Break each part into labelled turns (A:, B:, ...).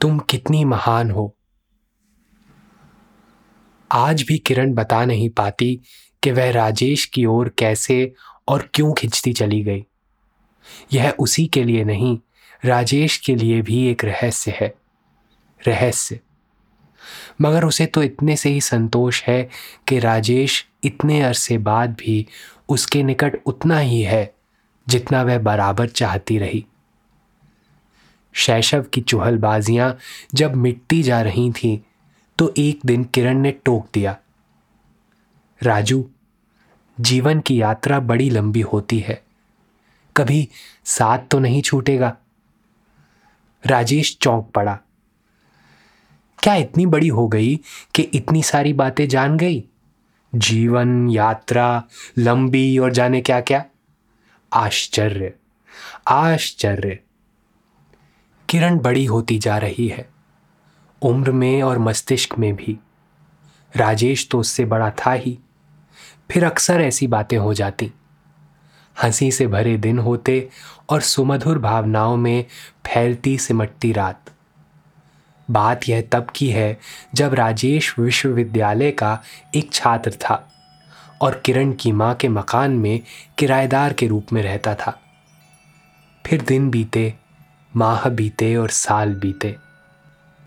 A: तुम कितनी महान हो। आज भी किरण बता नहीं पाती कि वह राजेश की ओर कैसे और क्यों खिंचती चली गई। यह उसी के लिए नहीं, राजेश के लिए भी एक रहस्य है, रहस्य। मगर उसे तो इतने से ही संतोष है कि राजेश इतने अरसे बाद भी उसके निकट उतना ही है जितना वह बराबर चाहती रही। शैशव की चुहलबाजियाँ जब मिटती जा रही थीं तो एक दिन किरण ने टोक दिया, राजू, जीवन की यात्रा बड़ी लंबी होती है, कभी साथ तो नहीं छूटेगा? राजेश चौंक पड़ा, क्या इतनी बड़ी हो गई कि इतनी सारी बातें जान गई? जीवन, यात्रा, लंबी और जाने क्या क्या आश्चर्य आश्चर्य किरण बड़ी होती जा रही है, उम्र में और मस्तिष्क में भी। राजेश तो उससे बड़ा था ही, फिर अक्सर ऐसी बातें हो जाती। हँसी से भरे दिन होते और सुमधुर भावनाओं में फैलती सिमटती रात। बात यह तब की है जब राजेश विश्वविद्यालय का एक छात्र था और किरण की माँ के मकान में किराएदार के रूप में रहता था। फिर दिन बीते माह बीते और साल बीते।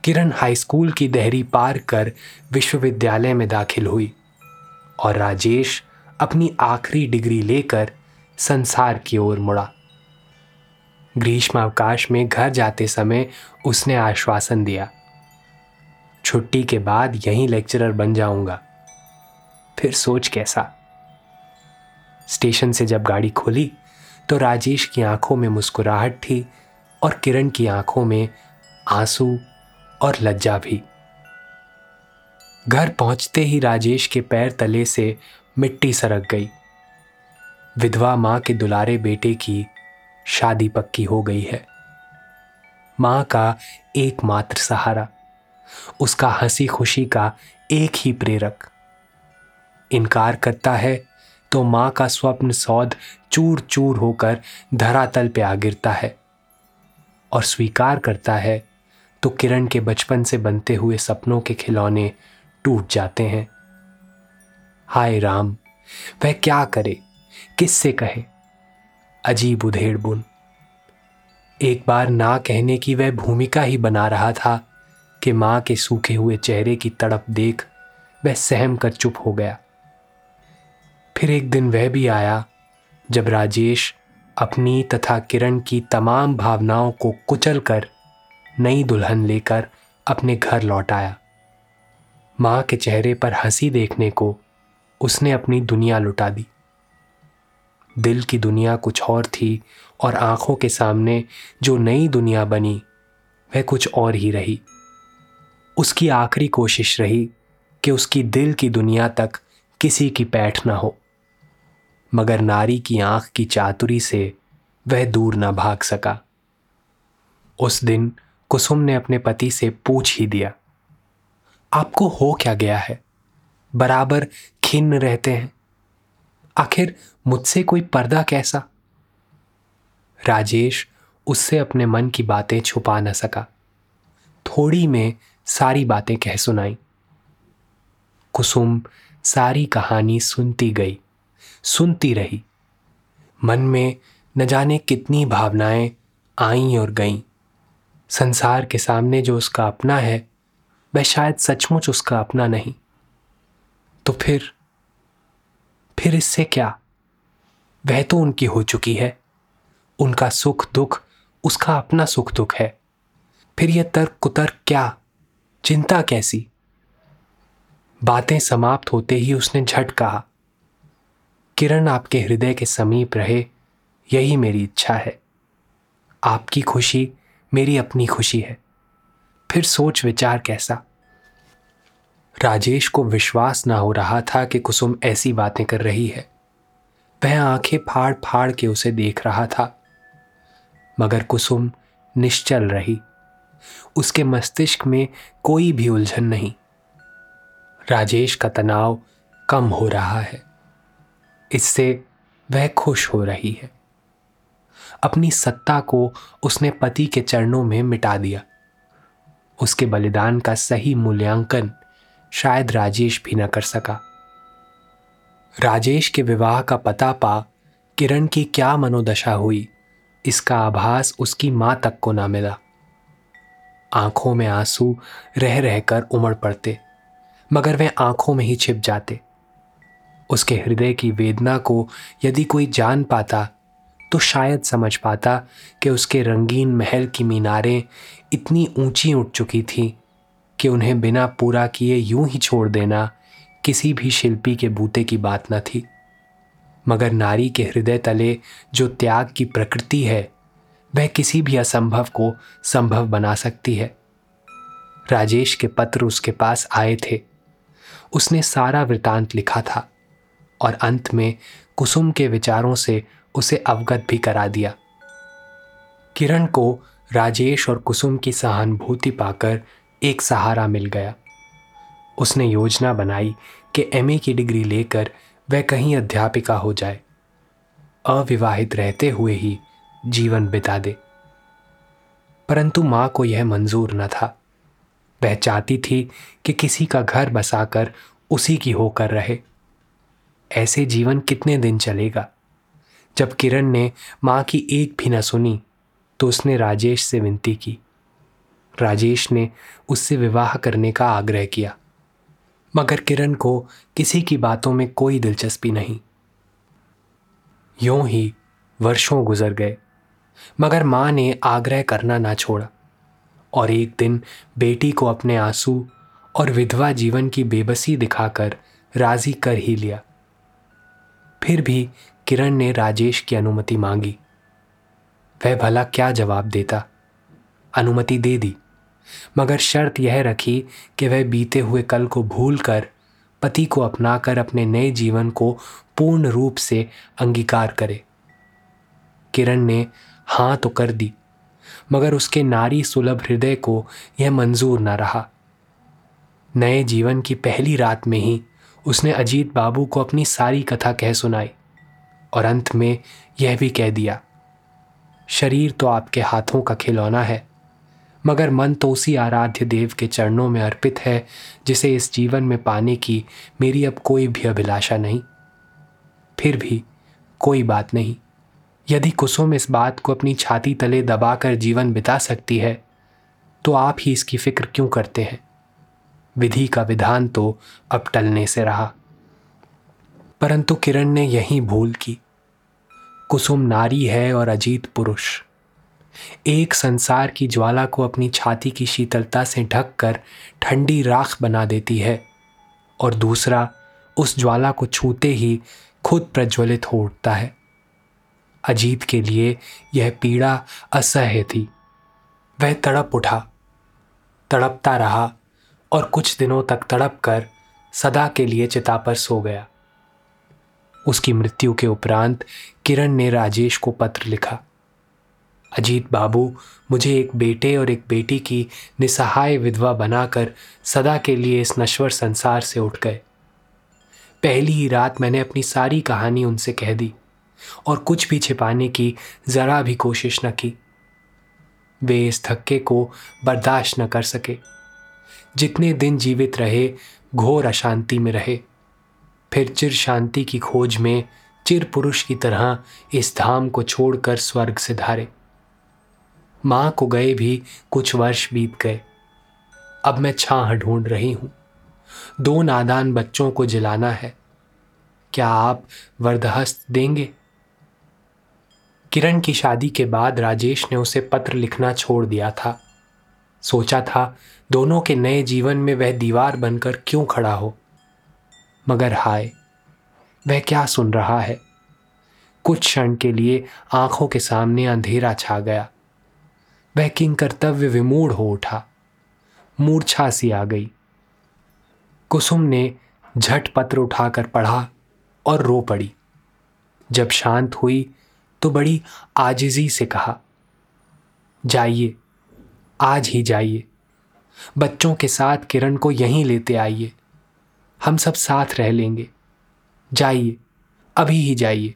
A: किरण हाई स्कूल की दहरी पार कर विश्वविद्यालय में दाखिल हुई और राजेश अपनी आखिरी डिग्री लेकर संसार की ओर मुड़ा। ग्रीष्मावकाश में घर जाते समय उसने आश्वासन दिया, छुट्टी के बाद यहीं लेक्चरर बन जाऊँगा। फिर सोच कैसा? स्टेशन से जब गाड़ी खोली तो राजेश की आँखों में मुस्कुराहट थी और किरण की आँखों में आँसू और लज्जा भी। घर पहुँचते ही राजेश के पैर तले से मिट्टी सरक गई। विधवा माँ के दुलारे बेटे की शादी पक्की हो गई है। माँ का एकमात्र सहारा, उसका हँसी खुशी का एक ही प्रेरक। इनकार करता है तो माँ का स्वप्न सौध चूर चूर होकर धरातल पे आ गिरता है। और स्वीकार करता है तो किरण के बचपन से बनते हुए सपनों के खिलौने टूट जाते हैं। हाय राम, वह क्या करे? किससे कहे? अजीब उधेड़ बुन। एक बार ना कहने की वह भूमिका ही बना रहा था कि माँ के सूखे हुए चेहरे की तड़प देख वह सहम कर चुप हो गया। फिर एक दिन वह भी आया, जब राजेश अपनी तथा किरण की तमाम भावनाओं को कुचल कर नई दुल्हन लेकर अपने घर लौट आया। माँ के चेहरे पर हँसी देखने को उसने अपनी दुनिया लुटा दी। दिल की दुनिया कुछ और थी और आँखों के सामने जो नई दुनिया बनी, वह कुछ और ही रही। उसकी आखिरी कोशिश रही कि उसकी दिल की दुनिया तक किसी की पैठ ना हो। मगर नारी की आँख की चातुरी से वह दूर न भाग सका। उस दिन कुसुम ने अपने पति से पूछ ही दिया, आपको हो क्या गया है? बराबर खिन्न रहते हैं। आखिर मुझसे कोई पर्दा कैसा? राजेश उससे अपने मन की बातें छुपा न सका। थोड़ी में सारी बातें कह सुनाई। कुसुम सारी कहानी सुनती गई। सुनती रही। मन में न जाने कितनी भावनाएँ आईं और गईं। संसार के सामने जो उसका अपना है, वह शायद सचमुच उसका अपना नहीं। तो फिर फिर इससे क्या? वह तो उनकी हो चुकी है। उनका सुख दुख, उसका अपना सुख दुख है। फिर यह तर्क कुतर्क क्या? चिंता कैसी? बातें समाप्त होते ही उसने झट कहा किरण आपके हृदय के समीप रहे, यही मेरी इच्छा है। आपकी खुशी मेरी अपनी खुशी है। फिर सोच विचार कैसा? राजेश को विश्वास ना हो रहा था कि कुसुम ऐसी बातें कर रही है। वह आँखें फाड़ फाड़ के उसे देख रहा था। मगर कुसुम निश्चल रही। उसके मस्तिष्क में कोई भी उलझन नहीं। राजेश का तनाव कम हो रहा है। इससे वह खुश हो रही है। अपनी सत्ता को उसने पति के चरणों में मिटा दिया। उसके बलिदान का सही मूल्यांकन शायद राजेश भी न कर सका। राजेश के विवाह का पता पा किरण की क्या मनोदशा हुई, इसका आभास उसकी माँ तक को ना मिला। आँखों में आँसू रह रहकर उमड़ पड़ते, मगर वे आँखों में ही छिप जाते। उसके हृदय की वेदना को यदि कोई जान पाता तो शायद समझ पाता कि उसके रंगीन महल की मीनारें इतनी ऊँची उठ चुकी थीं कि उन्हें बिना पूरा किए यूँ ही छोड़ देना किसी भी शिल्पी के बूते की बात न थी। मगर नारी के हृदय तले जो त्याग की प्रकृति है, वह किसी भी असंभव को संभव बना सकती है। राजेश के पत्र उसके पास आए थे। उसने सारा वृतांत लिखा था। और अंत में कुसुम के विचारों से उसे अवगत भी करा दिया। किरण को राजेश और कुसुम की सहानुभूति पाकर एक सहारा मिल गया। उसने योजना बनाई कि एमए की डिग्री लेकर वह कहीं अध्यापिका हो जाए। अविवाहित रहते हुए ही जीवन बिता दे। परंतु माँ को यह मंजूर न था। वह चाहती थी कि किसी का घर बसाकर उसी की होकर रहे। ऐसे जीवन कितने दिन चलेगा? जब किरण ने माँ की एक भी न सुनी तो उसने राजेश से विनती की। राजेश ने उससे विवाह करने का आग्रह किया। मगर किरण को किसी की बातों में कोई दिलचस्पी नहीं। यूँ ही वर्षों गुजर गए, मगर माँ ने आग्रह करना ना छोड़ा। और एक दिन बेटी को अपने आँसू और विधवा जीवन की बेबसी दिखाकर राज़ी कर ही लिया। फिर भी किरण ने राजेश की अनुमति मांगी। वह भला क्या जवाब देता? अनुमति दे दी। मगर शर्त यह रखी कि वह बीते हुए कल को भूलकर पति को अपनाकर अपने नए जीवन को पूर्ण रूप से अंगीकार करे। किरण ने हाँ तो कर दी, मगर उसके नारी सुलभ हृदय को यह मंजूर न रहा। नए जीवन की पहली रात में ही उसने अजीत बाबू को अपनी सारी कथा कह सुनाई और अंत में यह भी कह दिया, शरीर तो आपके हाथों का खिलौना है, मगर मन तो उसी आराध्य देव के चरणों में अर्पित है, जिसे इस जीवन में पाने की मेरी अब कोई भी अभिलाषा नहीं। फिर भी कोई बात नहीं, यदि कुसुम इस बात को अपनी छाती तले दबाकर जीवन बिता सकती है तो आप ही इसकी फ़िक्र क्यों करते हैं? विधि का विधान तो अब टलने से रहा। परंतु किरण ने यही भूल की। कुसुम नारी है और अजीत पुरुष। एक संसार की ज्वाला को अपनी छाती की शीतलता से ढककर ठंडी राख बना देती है और दूसरा उस ज्वाला को छूते ही खुद प्रज्वलित हो उठता है। अजीत के लिए यह पीड़ा असह्य थी। वह तड़प उठा, तड़पता रहा और कुछ दिनों तक तड़प कर सदा के लिए चिता पर सो गया। उसकी मृत्यु के उपरांत किरण ने राजेश को पत्र लिखा। अजीत बाबू, मुझे एक बेटे और एक बेटी की निसहाय विधवा बनाकर सदा के लिए इस नश्वर संसार से उठ गए। पहली ही रात मैंने अपनी सारी कहानी उनसे कह दी और कुछ भी छिपाने की जरा भी कोशिश न की। वे इस धक्के को बर्दाश्त न कर सके। जितने दिन जीवित रहे, घोर अशांति में रहे। फिर चिर शांति की खोज में, चिर पुरुष की तरह इस धाम को छोड़कर स्वर्ग से धारे। माँ को गए भी कुछ वर्ष बीत गए। अब मैं छाह ढूंढ रही हूँ। दो नादान बच्चों को जिलाना है। क्या आप वर्दहस्त देंगे? किरण की शादी के बाद राजेश ने उसे पत्र लिखना छोड़ दिया था। सोचा था, दोनों के नए जीवन में वह दीवार बनकर क्यों खड़ा हो? मगर हाय, वह क्या सुन रहा है? कुछ क्षण के लिए आँखों के सामने अंधेरा छा गया। वह किंग कर्तव्य विमूढ़ हो उठा। मूर्छा सी आ गई। कुसुम ने झट पत्र उठाकर पढ़ा और रो पड़ी। जब शांत हुई तो बड़ी आजिजी से कहा, जाइए आज ही जाइए। बच्चों के साथ किरण को यहीं लेते आइए। हम सब साथ रह लेंगे। जाइए, अभी ही जाइए।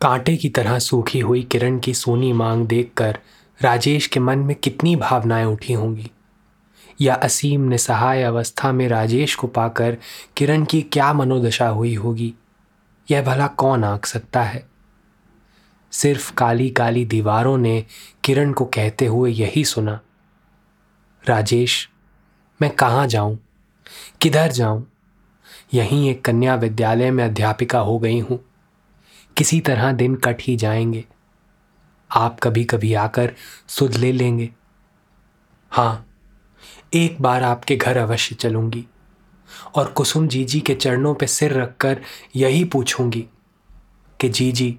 A: कांटे की तरह सूखी हुई किरण की सोनी मांग देखकर राजेश के मन में कितनी भावनाएँ उठी होंगी। या असीम ने सहाय अवस्था में राजेश को पाकर किरण की क्या मनोदशा हुई होगी? यह भला कौन आंक सकता है? सिर्फ़ काली काली दीवारों ने किरण को कहते हुए यही सुना, राजेश, मैं कहाँ जाऊँ? किधर जाऊँ? यहीं एक कन्या विद्यालय में अध्यापिका हो गई हूँ। किसी तरह दिन कट ही जाएँगे। आप कभी कभी आकर सुध ले लेंगे। हाँ एक बार आपके घर अवश्य चलूँगी और कुसुम जीजी के चरणों पर सिर रखकर यही पूछूँगी कि, जीजी